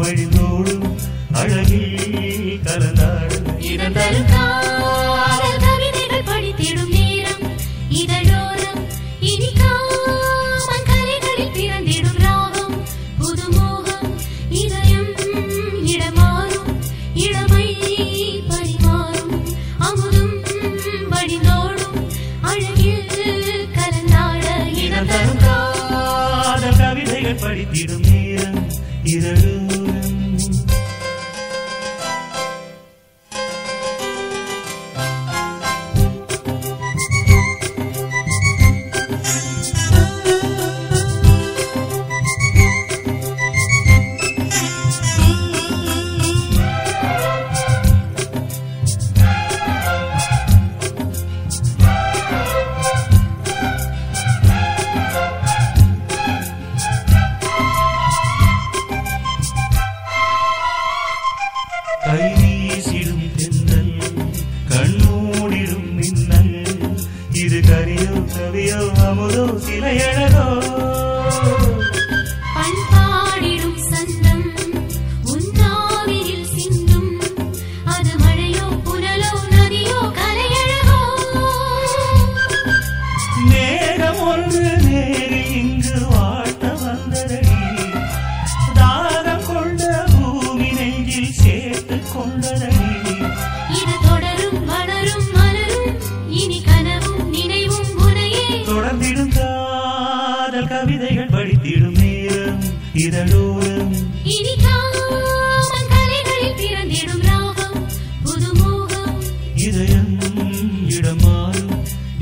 waiting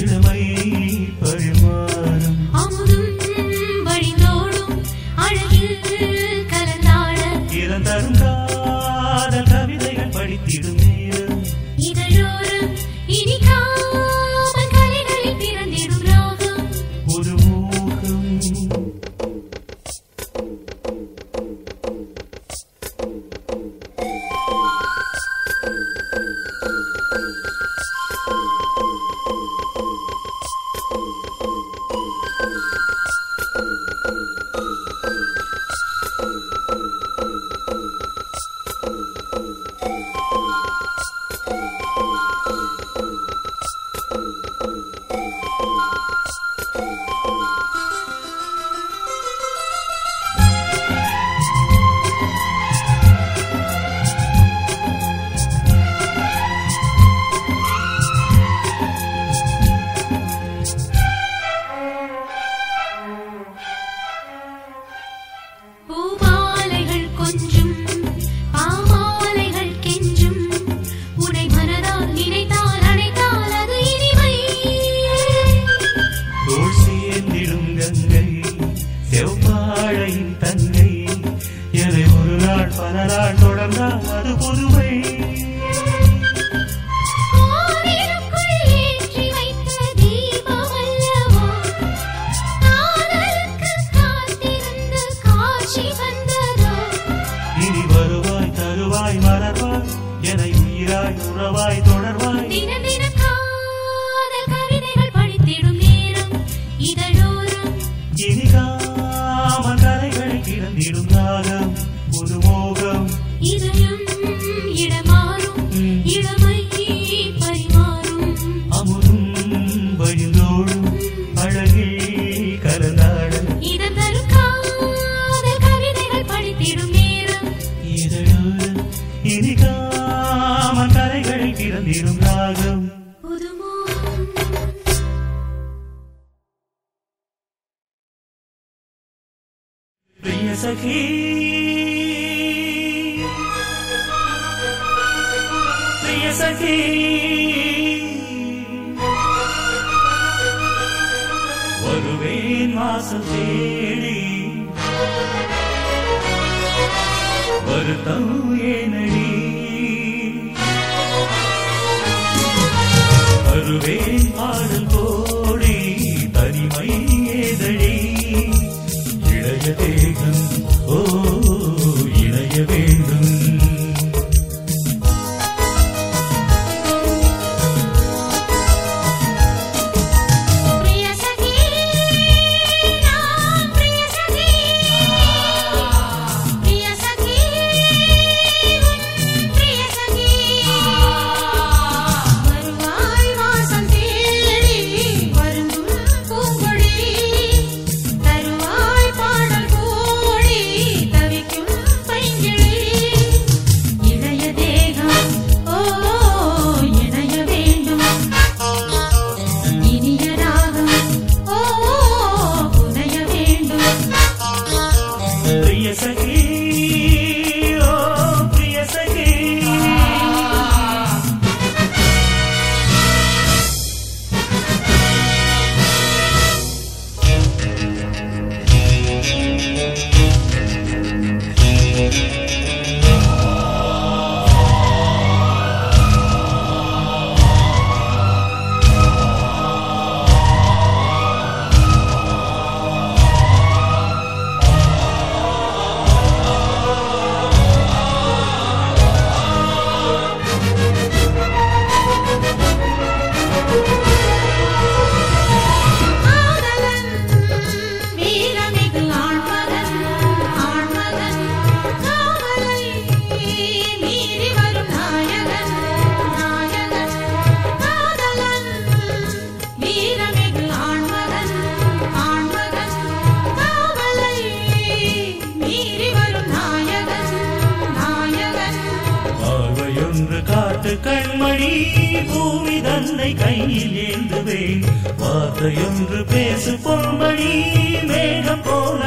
இளமை go. വേഗം ഓ தன்னை கையில் ஏந்துவேன் வார்த்தையொன்று பேசு பொன்மணி மேகம் போல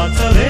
I'll tell you.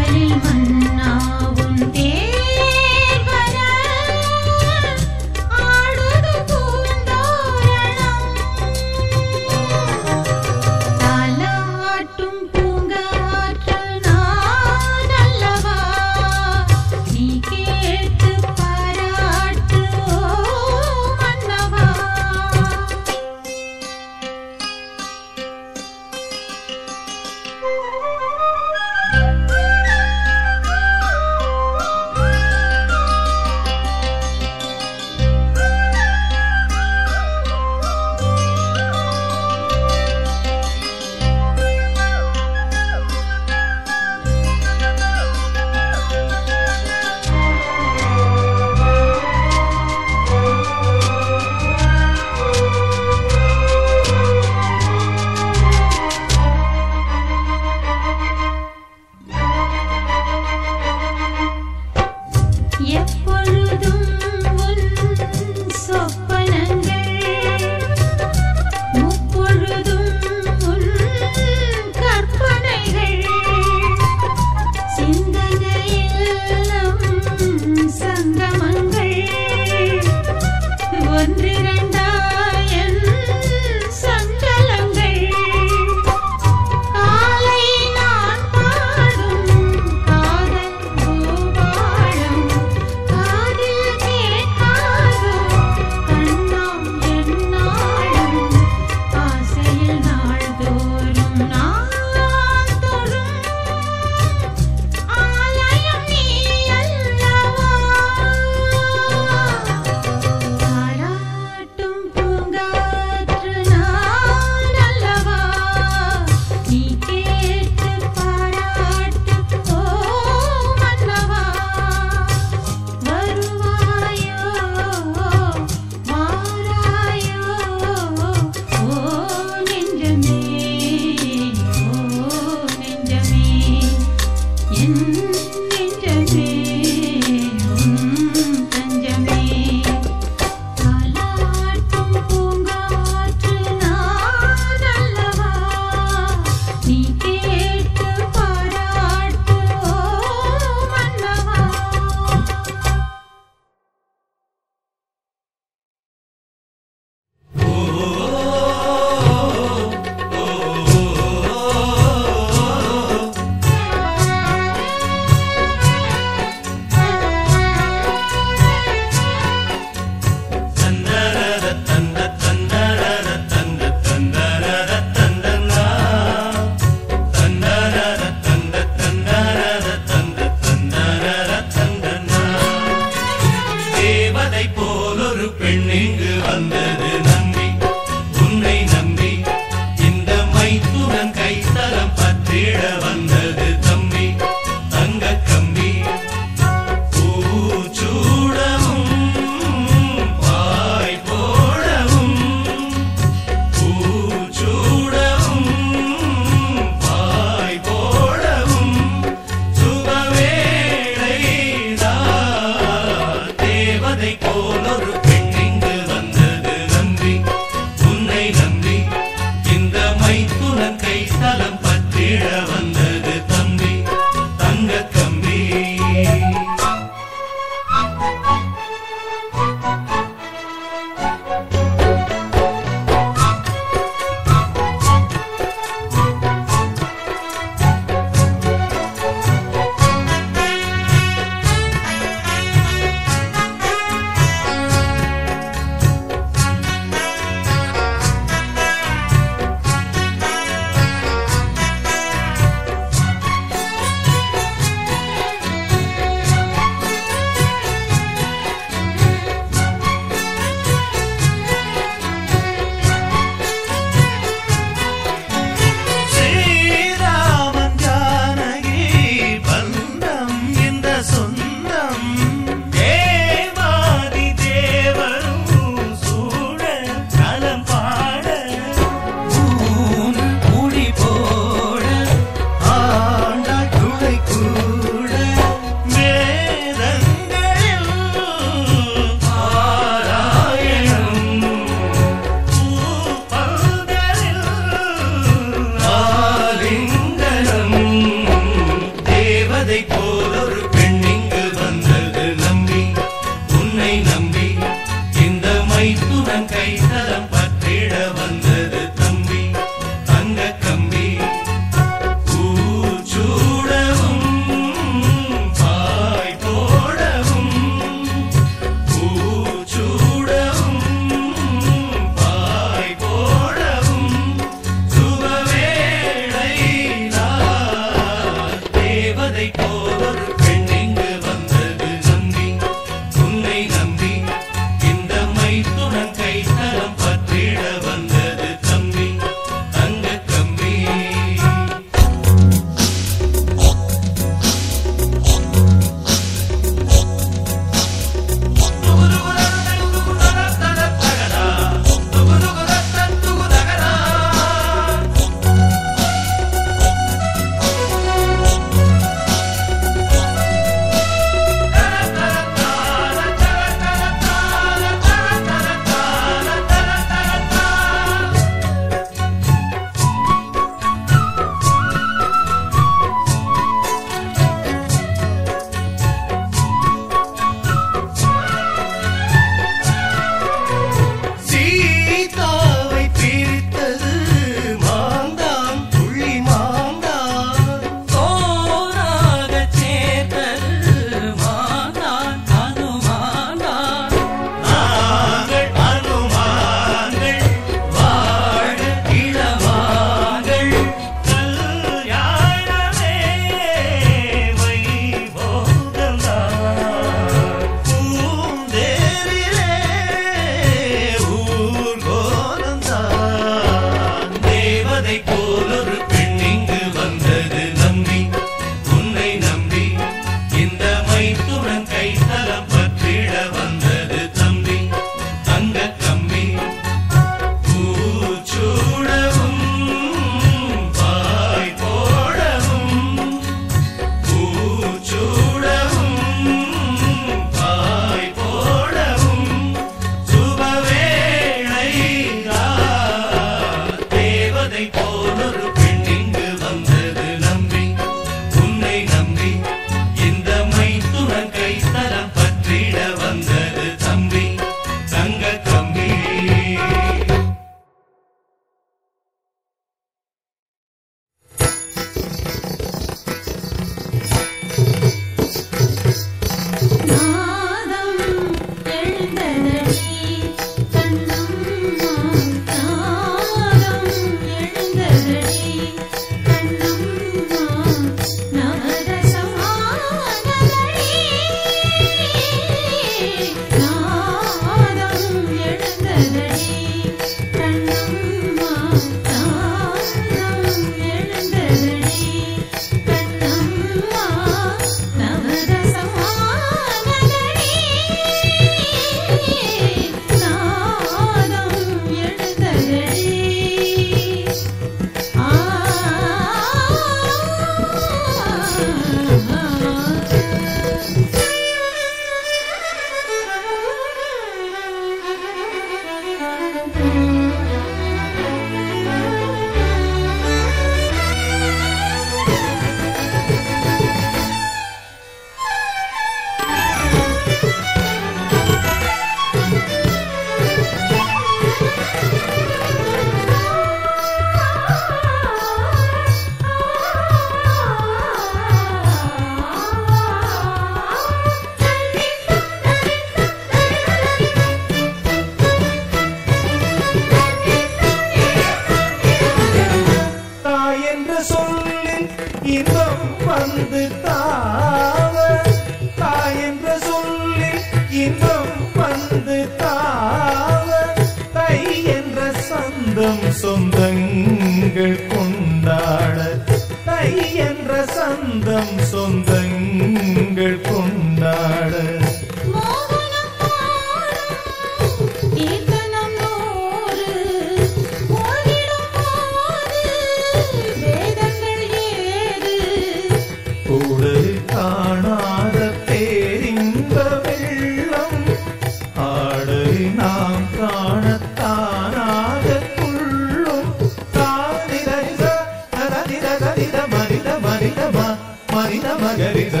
margarita.